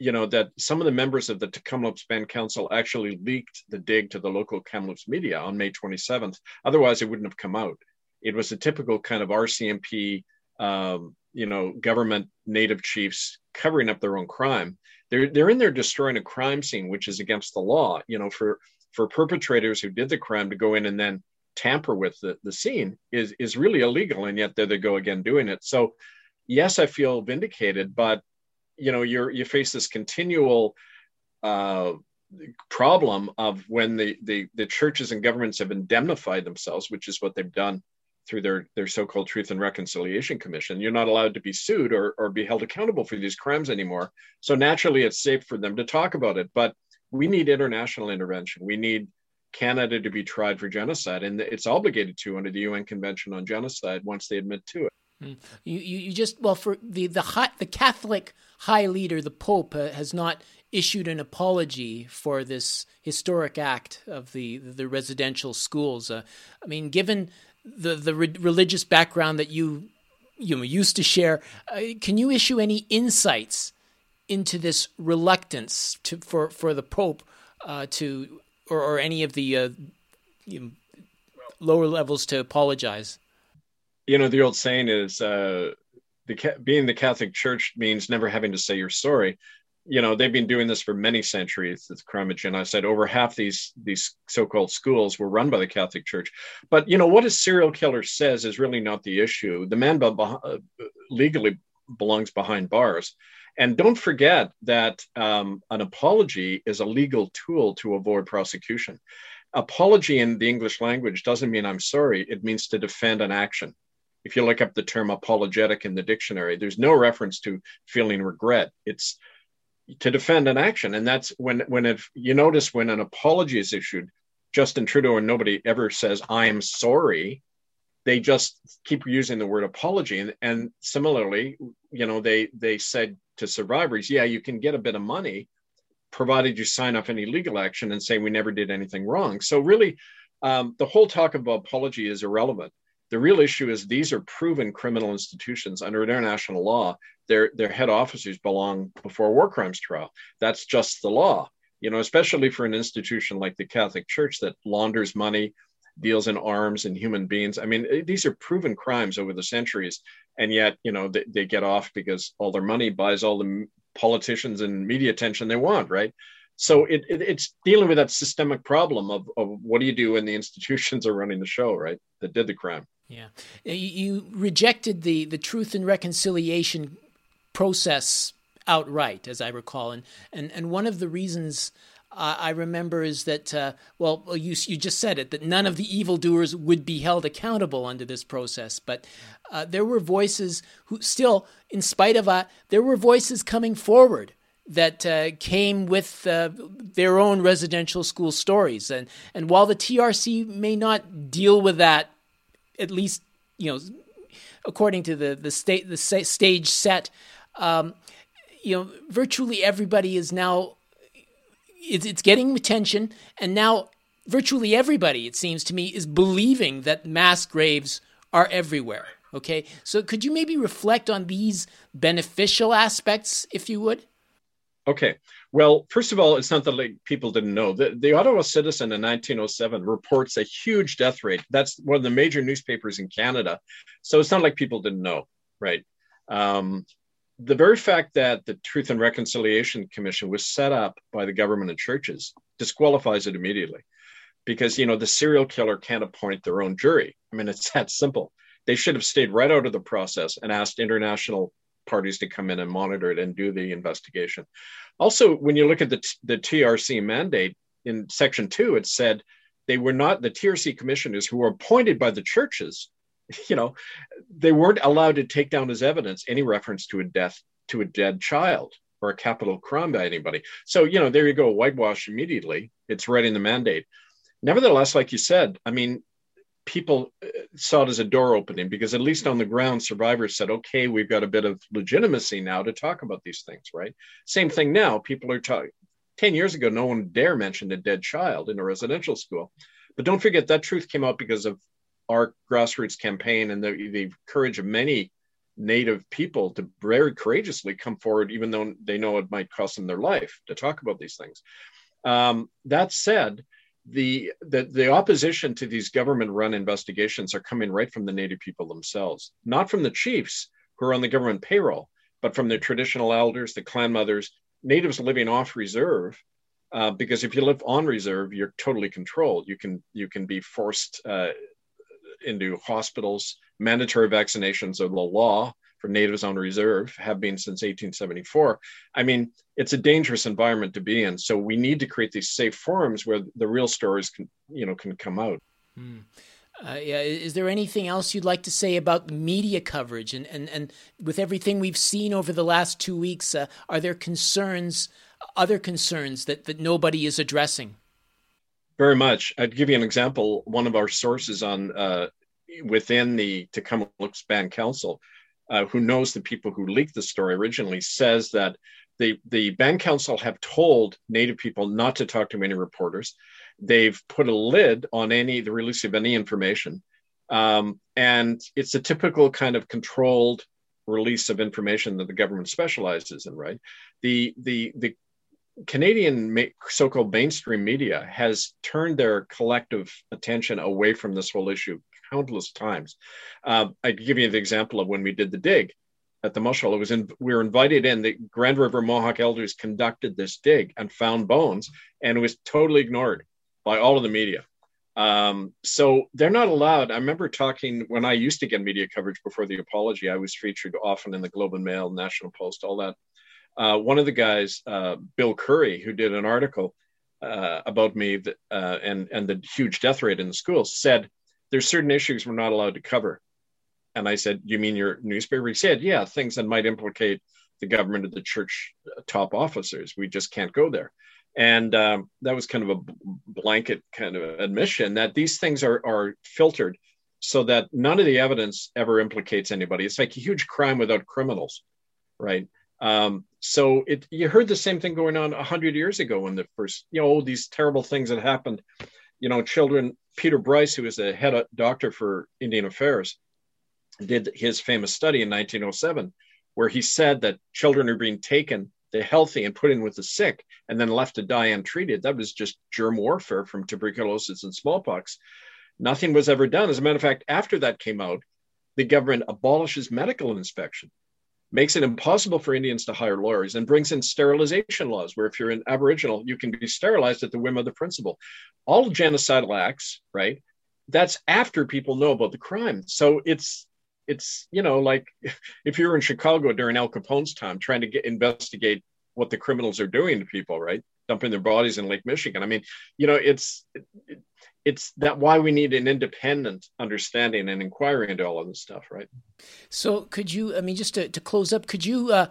you know that some of the members of the Kamloops Band Council actually leaked the dig to the local Kamloops media on May 27th. Otherwise, it wouldn't have come out. It was a typical kind of RCMP, um, you know, government native chiefs covering up their own crime. They're they're in there destroying a crime scene, which is against the law. You know, for for perpetrators who did the crime to go in and then tamper with the, the scene is is really illegal, and yet there they go again doing it. So, yes, I feel vindicated, but you know you're you face this continual uh, problem of when the, the the churches and governments have indemnified themselves, which is what they've done through their their so-called Truth and Reconciliation Commission. You're not allowed to be sued or or be held accountable for these crimes anymore. So naturally, it's safe for them to talk about it. But we need international intervention. We need Canada to be tried for genocide, and it's obligated to under the UN Convention on Genocide once they admit to it.
Mm. You, you, you just well for the the high, the Catholic high leader, the Pope, uh, has not issued an apology for this historic act of the the residential schools. Uh, I mean, given the the re- religious background that you you know, used to share, uh, can you issue any insights into this reluctance to for for the Pope uh, to or, or any of the uh, you know, lower levels to apologize?
You know, the old saying is uh, the being the Catholic Church means never having to say you're sorry. You know, they've been doing this for many centuries. The crime of genocide. Over half these these so-called schools were run by the Catholic Church. But you know what a serial killer says is really not the issue. The man uh, legally belongs behind bars. And don't forget that um, an apology is a legal tool to avoid prosecution. Apology in the English language doesn't mean I'm sorry, it means to defend an action. If you look up the term apologetic in the dictionary, there's no reference to feeling regret. It's to defend an action. And that's when, when if you notice when an apology is issued, Justin Trudeau and nobody ever says, I am sorry. They just keep using the word apology. And, and similarly, you know, they, they said to survivors, yeah, you can get a bit of money provided you sign off any legal action and say we never did anything wrong. So really, um, the whole talk about apology is irrelevant. The real issue is these are proven criminal institutions under international law. Their their head officers belong before a war crimes trial. That's just the law. You know, especially for an institution like the Catholic Church that launders money, deals in arms and human beings. I mean, eh, these are proven crimes over the centuries, and yet you know they, they get off because all their money buys all the politicians and media attention they want, right? So it, it, it's dealing with that systemic problem of, of what do you do when the institutions are running the show, right? That did the crime.
Yeah, you rejected the the truth and reconciliation process outright, as I recall, and and and one of the reasons uh, I remember is that uh, well, you you just said it that none of the evildoers would be held accountable under this process, but uh, there were voices who still, in spite of that, there were voices coming forward that uh, came with uh, their own residential school stories, and and while the TRC may not deal with that, at least you know, according to the the state the stage set. Um, you know, virtually everybody is now it's, it's getting attention, and now virtually everybody, it seems to me, is believing that mass graves are everywhere. Okay, so could you maybe reflect on these beneficial aspects, if you would?
Okay. Well, first of all, it's not that like people didn't know. The, the Ottawa Citizen in 1907 reports a huge death rate. That's one of the major newspapers in Canada. So it's not like people didn't know, right? Um, the very fact that the Truth and Reconciliation Commission was set up by the government and churches disqualifies it immediately because you know the serial killer can't appoint their own jury. I mean, it's that simple. They should have stayed right out of the process and asked international parties to come in and monitor it and do the investigation. Also, when you look at the, the TRC mandate in section two, it said they were not the TRC commissioners who were appointed by the churches you know, they weren't allowed to take down as evidence any reference to a death to a dead child or a capital crime by anybody. So, you know, there you go, whitewash immediately. It's right in the mandate. Nevertheless, like you said, I mean, people uh, saw it as a door opening because at least on the ground, survivors said, okay, we've got a bit of legitimacy now to talk about these things, right? Same thing now. People are talking. 10 years ago, no one dare mention a dead child in a residential school. But don't forget that truth came out because of our grassroots campaign and the, the courage of many native people to very courageously come forward, even though they know it might cost them their life to talk about these things. Um, that said, the, the, the opposition to these government run investigations are coming right from the native people themselves, not from the chiefs who are on the government payroll, but from the traditional elders, the clan mothers, natives living off reserve. Uh, because if you live on reserve, you're totally controlled. You can you can be forced uh, into hospitals. Mandatory vaccinations are the law for natives on reserve, have been since 1874. I mean, it's a dangerous environment to be in. So we need to create these safe forums where the real stories can, you know, can come out.
Mm. Uh, yeah, is there anything else you'd like to say about media coverage and, and, and with everything we've seen over the last two weeks? Uh, are there concerns, other concerns that, that nobody is addressing?
Very much. I'd give you an example. One of our sources on uh, within the Tecumseh Band Council, uh, who knows the people who leaked the story originally, says that the, the Band Council have told Native people not to talk to any reporters. They've put a lid on any the release of any information, um, and it's a typical kind of controlled release of information that the government specializes in. Right, the the the Canadian so-called mainstream media has turned their collective attention away from this whole issue countless times. Uh, I give you the example of when we did the dig at the Mush Hole. It was in, we were invited in. The Grand River Mohawk elders conducted this dig and found bones, and it was totally ignored by all of the media. Um, so they're not allowed. I remember talking when I used to get media coverage before the apology. I was featured often in the Globe and Mail, National Post, all that. Uh, one of the guys, uh, Bill Curry, who did an article uh, about me uh, and and the huge death rate in the schools, said there's certain issues we're not allowed to cover. And I said, "You mean your newspaper?" He said, "Yeah, things that might implicate the government or the church uh, top officers. We just can't go there." And um, that was kind of a blanket kind of admission that these things are are filtered so that none of the evidence ever implicates anybody. It's like a huge crime without criminals, right? Um, so it you heard the same thing going on hundred years ago when the first you know all these terrible things that happened. You know, children. Peter Bryce, who was the head doctor for Indian Affairs, did his famous study in 1907, where he said that children are being taken, the healthy, and put in with the sick, and then left to die untreated. That was just germ warfare from tuberculosis and smallpox. Nothing was ever done. As a matter of fact, after that came out, the government abolishes medical inspection makes it impossible for Indians to hire lawyers and brings in sterilization laws where if you're an Aboriginal, you can be sterilized at the whim of the principal. All genocidal acts, right? That's after people know about the crime. So it's it's you know like if you're in Chicago during Al Capone's time trying to get investigate what the criminals are doing to people, right? Dumping their bodies in Lake Michigan. I mean, you know, it's it, it's that why we need an independent understanding and inquiry into all of this stuff, right?
So, could you? I mean, just to, to close up, could you, uh,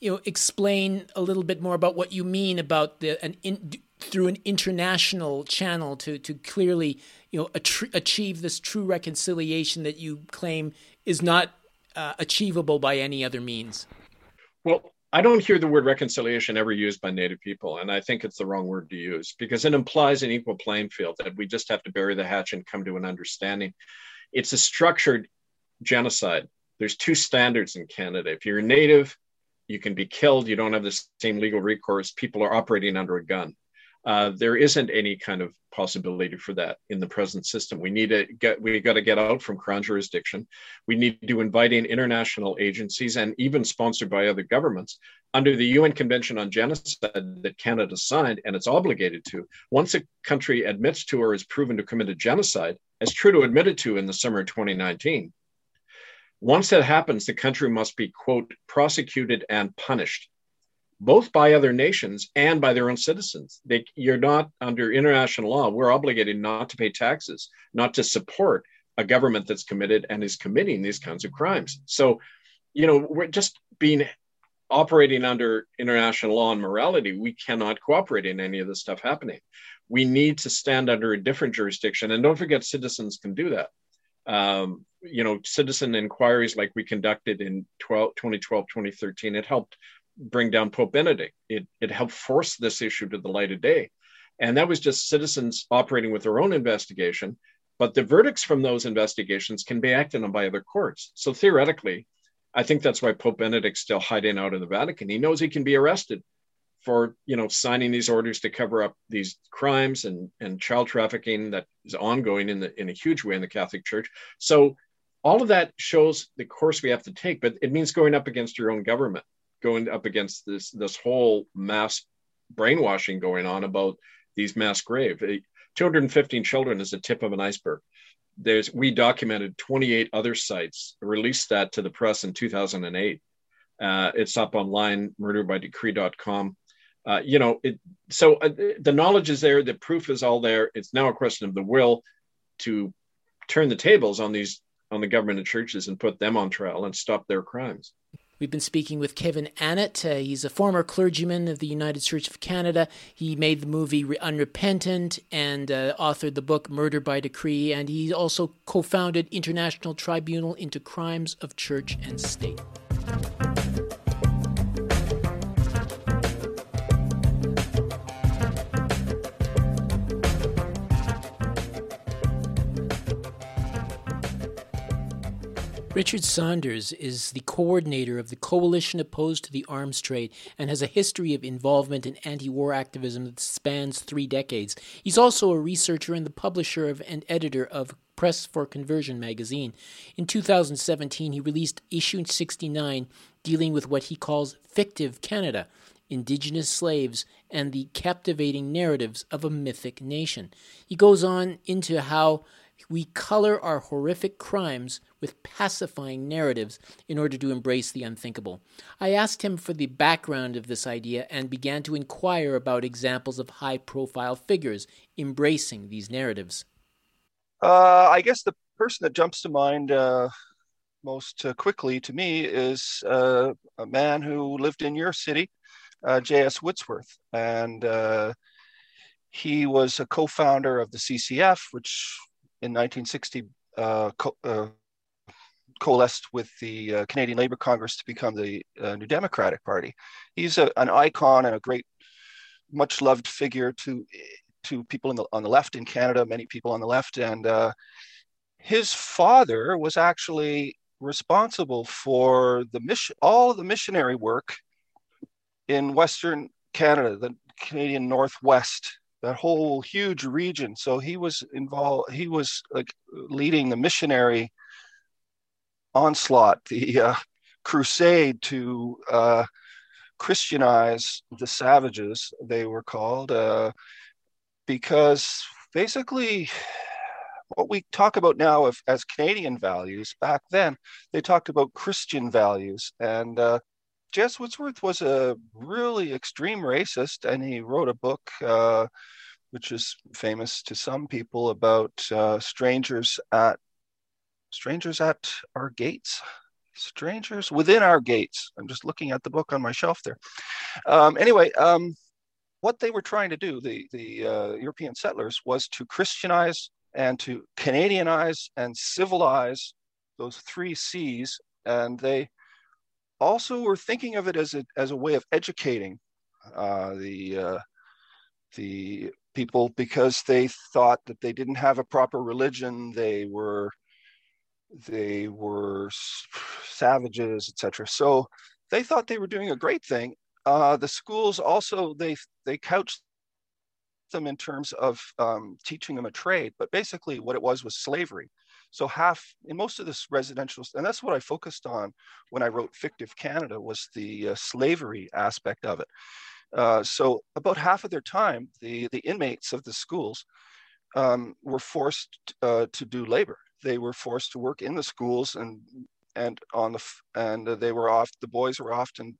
you know, explain a little bit more about what you mean about the an in, through an international channel to to clearly, you know, achieve this true reconciliation that you claim is not uh, achievable by any other means?
Well, I don't hear the word reconciliation ever used by Native people, and I think it's the wrong word to use because it implies an equal playing field that we just have to bury the hatch and come to an understanding. It's a structured genocide. There's two standards in Canada. If you're a Native, you can be killed. You don't have the same legal recourse. People are operating under a gun. Uh, there isn't any kind of possibility for that in the present system. We need to get we got to get out from crown jurisdiction. We need to invite in international agencies and even sponsored by other governments under the UN Convention on Genocide that Canada signed and it's obligated to. Once a country admits to or is proven to commit a genocide, as Trudeau admitted to in the summer of 2019, once that happens, the country must be quote prosecuted and punished both by other nations and by their own citizens. They, you're not under international law. We're obligated not to pay taxes, not to support a government that's committed and is committing these kinds of crimes. So, you know, we're just being operating under international law and morality. We cannot cooperate in any of this stuff happening. We need to stand under a different jurisdiction. And don't forget, citizens can do that. Um, you know, citizen inquiries like we conducted in 12, 2012, 2013, it helped bring down Pope Benedict. It, it helped force this issue to the light of day. And that was just citizens operating with their own investigation. But the verdicts from those investigations can be acted on by other courts. So theoretically, I think that's why Pope Benedict's still hiding out in the Vatican. He knows he can be arrested for you know signing these orders to cover up these crimes and, and child trafficking that is ongoing in the in a huge way in the Catholic Church. So all of that shows the course we have to take, but it means going up against your own government going up against this this whole mass brainwashing going on about these mass graves. 215 children is the tip of an iceberg. There's we documented 28 other sites, released that to the press in 2008. Uh, it's up online, murderbydecree.com. Uh, you know, it, so uh, the knowledge is there, the proof is all there. It's now a question of the will to turn the tables on these on the government and churches and put them on trial and stop their crimes.
We've been speaking with Kevin Annett. Uh, he's a former clergyman of the United Church of Canada. He made the movie Unrepentant and uh, authored the book Murder by Decree, and he also co founded International Tribunal into Crimes of Church and State. Richard Sanders is the coordinator of the coalition opposed to the arms trade and has a history of involvement in anti war activism that spans three decades. He's also a researcher and the publisher of, and editor of Press for Conversion magazine. In 2017, he released issue 69 dealing with what he calls fictive Canada, indigenous slaves, and the captivating narratives of a mythic nation. He goes on into how we color our horrific crimes with pacifying narratives in order to embrace the unthinkable. I asked him for the background of this idea and began to inquire about examples of high profile figures embracing these narratives.
Uh, I guess the person that jumps to mind uh, most uh, quickly to me is uh, a man who lived in your city, uh, J.S. Woodsworth. And uh, he was a co founder of the CCF, which in 1960 uh, co- uh, coalesced with the uh, Canadian Labour Congress to become the uh, New Democratic Party. He's a, an icon and a great, much loved figure to to people the, on the left in Canada, many people on the left, and uh, his father was actually responsible for the mission, all the missionary work in Western Canada, the Canadian Northwest that whole huge region. So he was involved. He was like leading the missionary onslaught, the uh, crusade to uh, Christianize the savages. They were called uh, because basically what we talk about now of, as Canadian values, back then they talked about Christian values. And uh, J.S. Woodsworth was a really extreme racist, and he wrote a book uh, which is famous to some people about uh, strangers at strangers at our gates. Strangers within our gates. I'm just looking at the book on my shelf there. Um, anyway um, what they were trying to do the, the uh, european settlers was to christianize and to canadianize and civilize those three c's and they also were thinking of it as a, as a way of educating uh, the uh, the people because they thought that they didn't have a proper religion. They were they were savages etc so they thought they were doing a great thing. Uh, the schools also they they couched them in terms of um, teaching them a trade. But basically what it was was slavery so half in most of this residential and that's what i focused on when i wrote fictive canada was the uh, slavery aspect of it uh, so about half of their time, the, the inmates of the schools um, were forced uh, to do labor. They were forced to work in the schools and and on the and they were off. The boys were often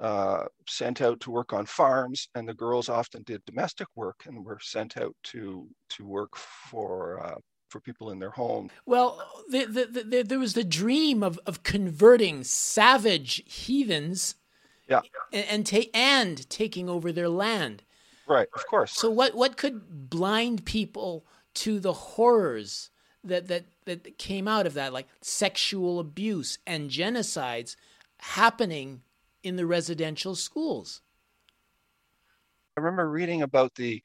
uh, sent out to work on farms, and the girls often did domestic work and were sent out to to work for uh, for people in their home.
Well, the, the, the, there was the dream of, of converting savage heathens
yeah.
and and, ta- and taking over their land.
Right of course.
So what what could blind people to the horrors that that that came out of that like sexual abuse and genocides happening in the residential schools?
I remember reading about the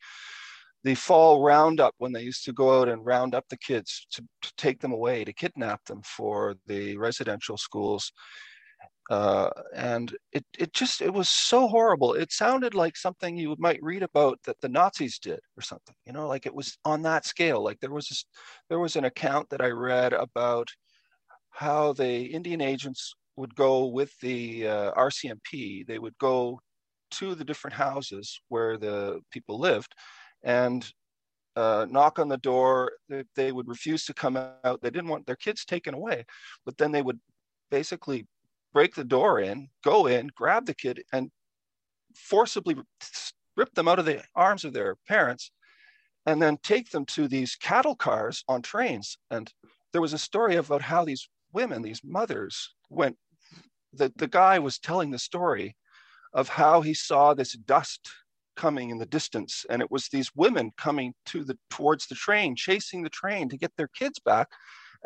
the fall roundup when they used to go out and round up the kids to, to take them away to kidnap them for the residential schools uh, and it it just it was so horrible. It sounded like something you might read about that the Nazis did or something. You know, like it was on that scale. Like there was this, there was an account that I read about how the Indian agents would go with the uh, RCMP. They would go to the different houses where the people lived, and uh, knock on the door. They, they, would refuse to come out. They didn't want their kids taken away, but then they would basically break the door in, go in, grab the kid, and forcibly rip them out of the arms of their parents, and then take them to these cattle cars on trains. And there was a story about how these women, these mothers, went the, the guy was telling the story of how he saw this dust coming in the distance and it was these women coming to the towards the train chasing the train to get their kids back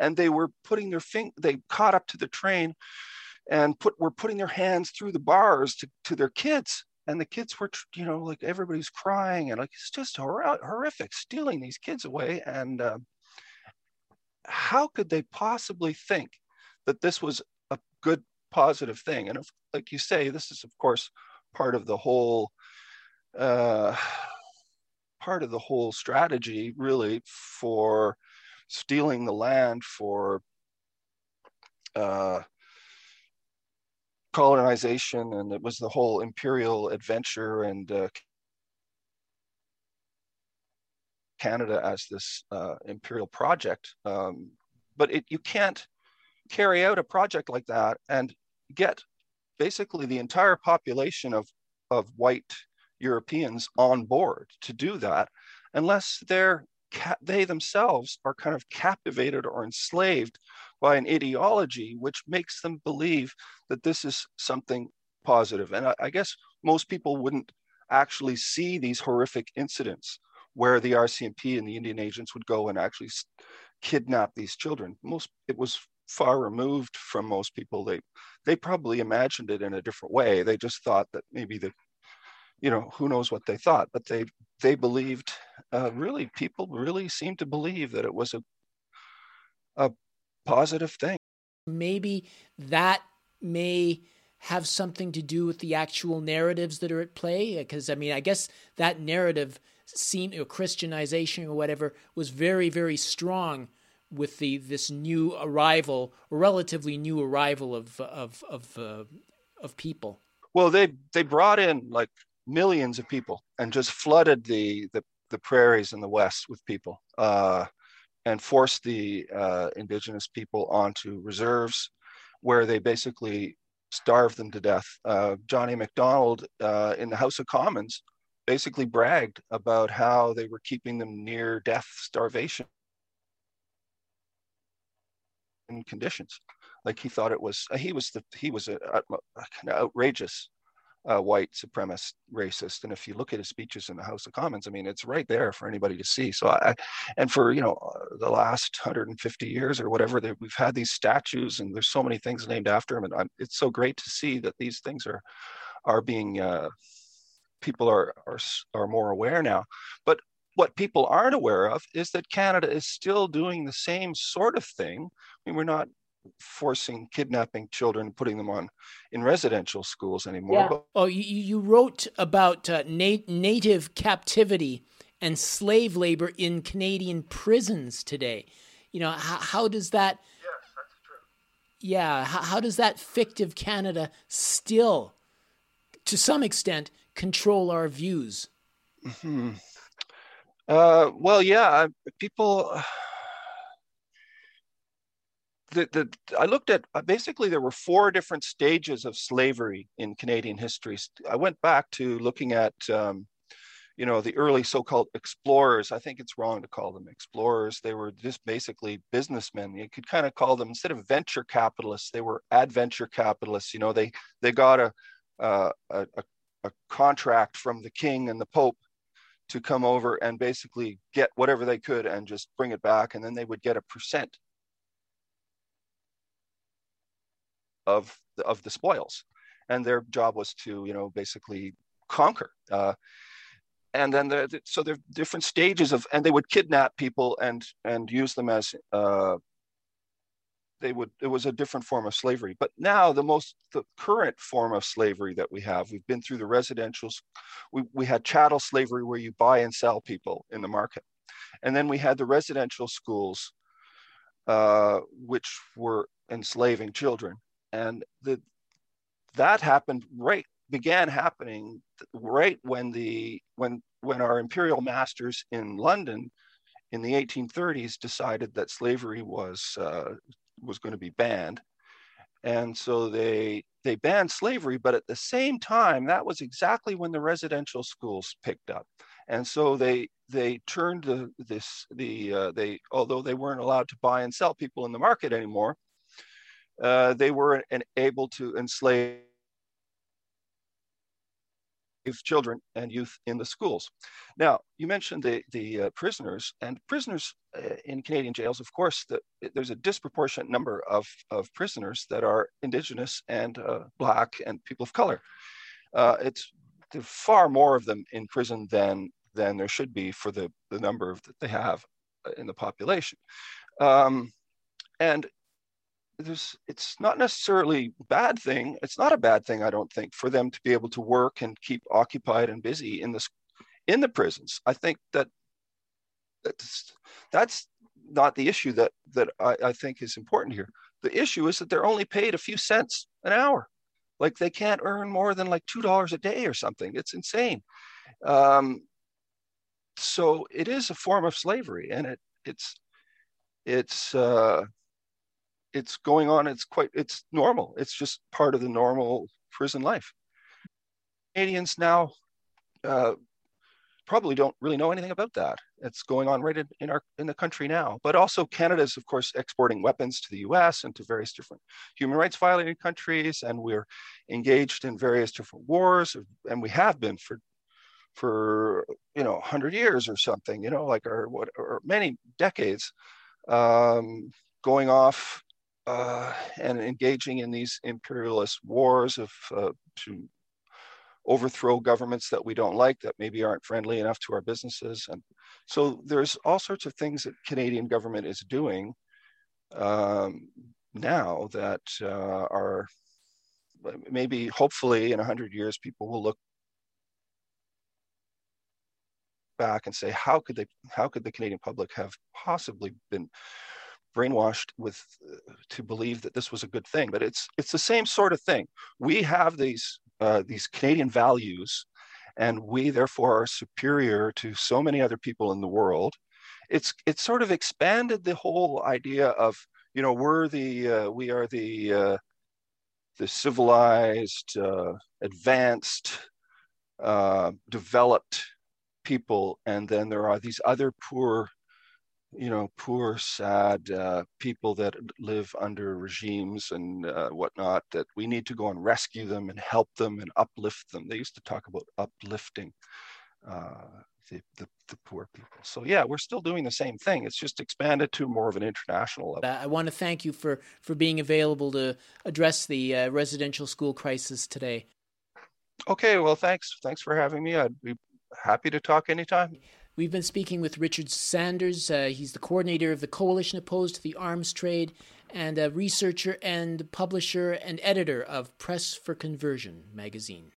and they were putting their finger they caught up to the train and put were putting their hands through the bars to, to their kids and the kids were you know like everybody's crying and like it's just hor- horrific stealing these kids away and uh, how could they possibly think that this was a good positive thing? And if, like you say this is of course part of the whole uh, part of the whole strategy really for stealing the land for uh, colonization and it was the whole imperial adventure and uh, Canada as this uh, imperial project. Um, but it, you can't carry out a project like that and get basically the entire population of, of white Europeans on board to do that unless they're they themselves are kind of captivated or enslaved by an ideology which makes them believe that this is something positive. And I, I guess most people wouldn't actually see these horrific incidents where the RCMP and the Indian agents would go and actually kidnap these children. Most it was far removed from most people. They they probably imagined it in a different way. They just thought that maybe the you know who knows what they thought, but they they believed uh, really people really seemed to believe that it was a a positive thing.
Maybe that may have something to do with the actual narratives that are at play because i mean i guess that narrative seemed or christianization or whatever was very very strong with the this new arrival relatively new arrival of of of uh, of people
well they they brought in like millions of people and just flooded the the, the prairies in the west with people uh, and forced the uh, indigenous people onto reserves where they basically starved them to death. Uh, John A. Macdonald uh, in the House of Commons basically bragged about how they were keeping them near death starvation conditions. Like he thought it was, he was the, he was a, a, a kind of outrageous uh, white supremacist racist. And if you look at his speeches in the House of Commons, I mean, it's right there for anybody to see. So I, and for, you know, the last 150 years or whatever, we've had these statues and there's so many things named after him. And I'm, it's so great to see that these things are, are being, uh, people are, are, are more aware now. But what people aren't aware of is that Canada is still doing the same sort of thing. I mean, we're not forcing kidnapping children putting them on in residential schools anymore yeah.
But- oh you, you wrote about uh, na- native captivity and slave labor in canadian prisons today you know how, how does that
yes that's true
yeah how, how does that fictive canada still to some extent control our views
mm-hmm. uh, well yeah people the, the I looked at uh, basically there were four different stages of slavery in Canadian history. I went back to looking at um, you know the early so-called explorers. I think it's wrong to call them explorers. They were just basically businessmen. You could kind of call them instead of venture capitalists, they were adventure capitalists. You know they they got a uh, a, a contract from the king and the pope to come over and basically get whatever they could and just bring it back and then they would get a percent of the, of the spoils, and their job was to you know basically conquer. Uh, and then the, the, so there are different stages of, and they would kidnap people and and use them as uh, they would it was a different form of slavery. But now the most the current form of slavery that we have we've been through the residential we, we had chattel slavery where you buy and sell people in the market. And then we had the residential schools uh, which were enslaving children and the, that happened right began happening right when the when when our imperial masters in London in the 1830s decided that slavery was uh, was going to be banned, and so they they banned slavery. But at the same time, that was exactly when the residential schools picked up, and so they they turned the this the uh, they although they weren't allowed to buy and sell people in the market anymore, uh, they were able to enslave children and youth in the schools. Now, you mentioned the, the uh, prisoners, and prisoners uh, in Canadian jails, of course, the, there's a disproportionate number of, of prisoners that are Indigenous and uh, Black and people of color. Uh, it's far more of them in prison than, than there should be for the, the number that they have uh, in the population. Um, and there's it's not necessarily bad thing it's not a bad thing i don't think for them to be able to work and keep occupied and busy in this in the prisons. I think that that's that's not the issue that that I, I think is important here. The issue is that they're only paid a few cents an hour. Like they can't earn more than like two dollars a day or something. It's insane. Um, so it is a form of slavery and it it's it's uh, it's going on. It's quite, it's normal. It's just part of the normal prison life. Canadians now uh, probably don't really know anything about that. It's going on right in, in, our in the country now. But also Canada is, of course, exporting weapons to the U.S. and to various different human rights violating countries, and we're engaged in various different wars, and we have been for for you know 100 years or something. You know, like or what or many decades. Um, going off uh, and engaging in these imperialist wars of uh, to overthrow governments that we don't like that maybe aren't friendly enough to our businesses and so there's all sorts of things that canadian government is doing um, now that uh, are maybe hopefully in 100 years people will look back and say how could they how could the canadian public have possibly been brainwashed with uh, to believe that this was a good thing but it's it's the same sort of thing. We have these uh, these canadian values and we therefore are superior to so many other people in the world. It's it's sort of expanded the whole idea of you know we're the uh, we are the uh, the civilized uh, advanced uh, developed people and then there are these other poor you know, poor, sad uh, people that live under regimes and uh, whatnot, that we need to go and rescue them and help them and uplift them. They used to talk about uplifting uh, the, the, the, poor people. So, yeah, we're still doing the same thing. It's just expanded to more of an international level.
I want to thank you for, for being available to address the uh, residential school crisis today.
Okay, well, thanks. Thanks for having me. I'd be happy to talk anytime.
We've been speaking with Richard Sanders. Uh, he's the coordinator of the Coalition Opposed to the Arms Trade and a researcher and publisher and editor of Press for Conversion magazine.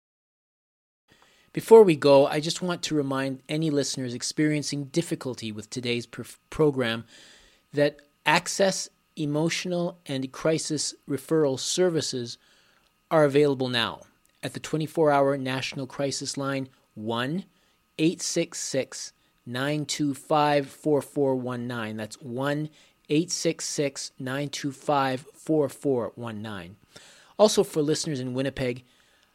Before we go, I just want to remind any listeners experiencing difficulty with today's program that access, emotional, and crisis referral services are available now at the 24 hour National Crisis Line 1 866 925 4419. That's 1 866 925 4419. Also, for listeners in Winnipeg,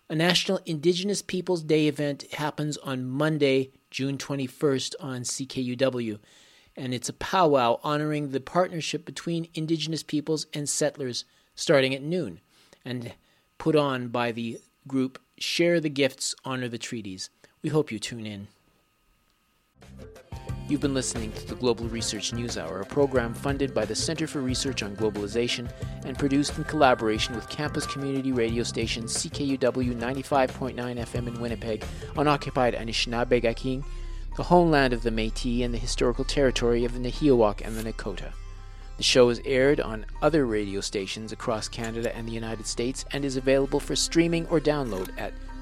a National Indigenous Peoples Day event happens on Monday, June 21st on CKUW, and it's a powwow honoring the partnership between Indigenous peoples and settlers starting at noon and put on by the group Share the Gifts, Honor the Treaties. We hope you tune in. You've been listening to the Global Research News Hour, a program funded by the Center for Research on Globalization and produced in collaboration with campus community radio station CKUW 95.9 FM in Winnipeg on occupied Anishinaabe Gaking, the homeland of the Métis and the historical territory of the Nehiyawak and the Nakota. The show is aired on other radio stations across Canada and the United States and is available for streaming or download at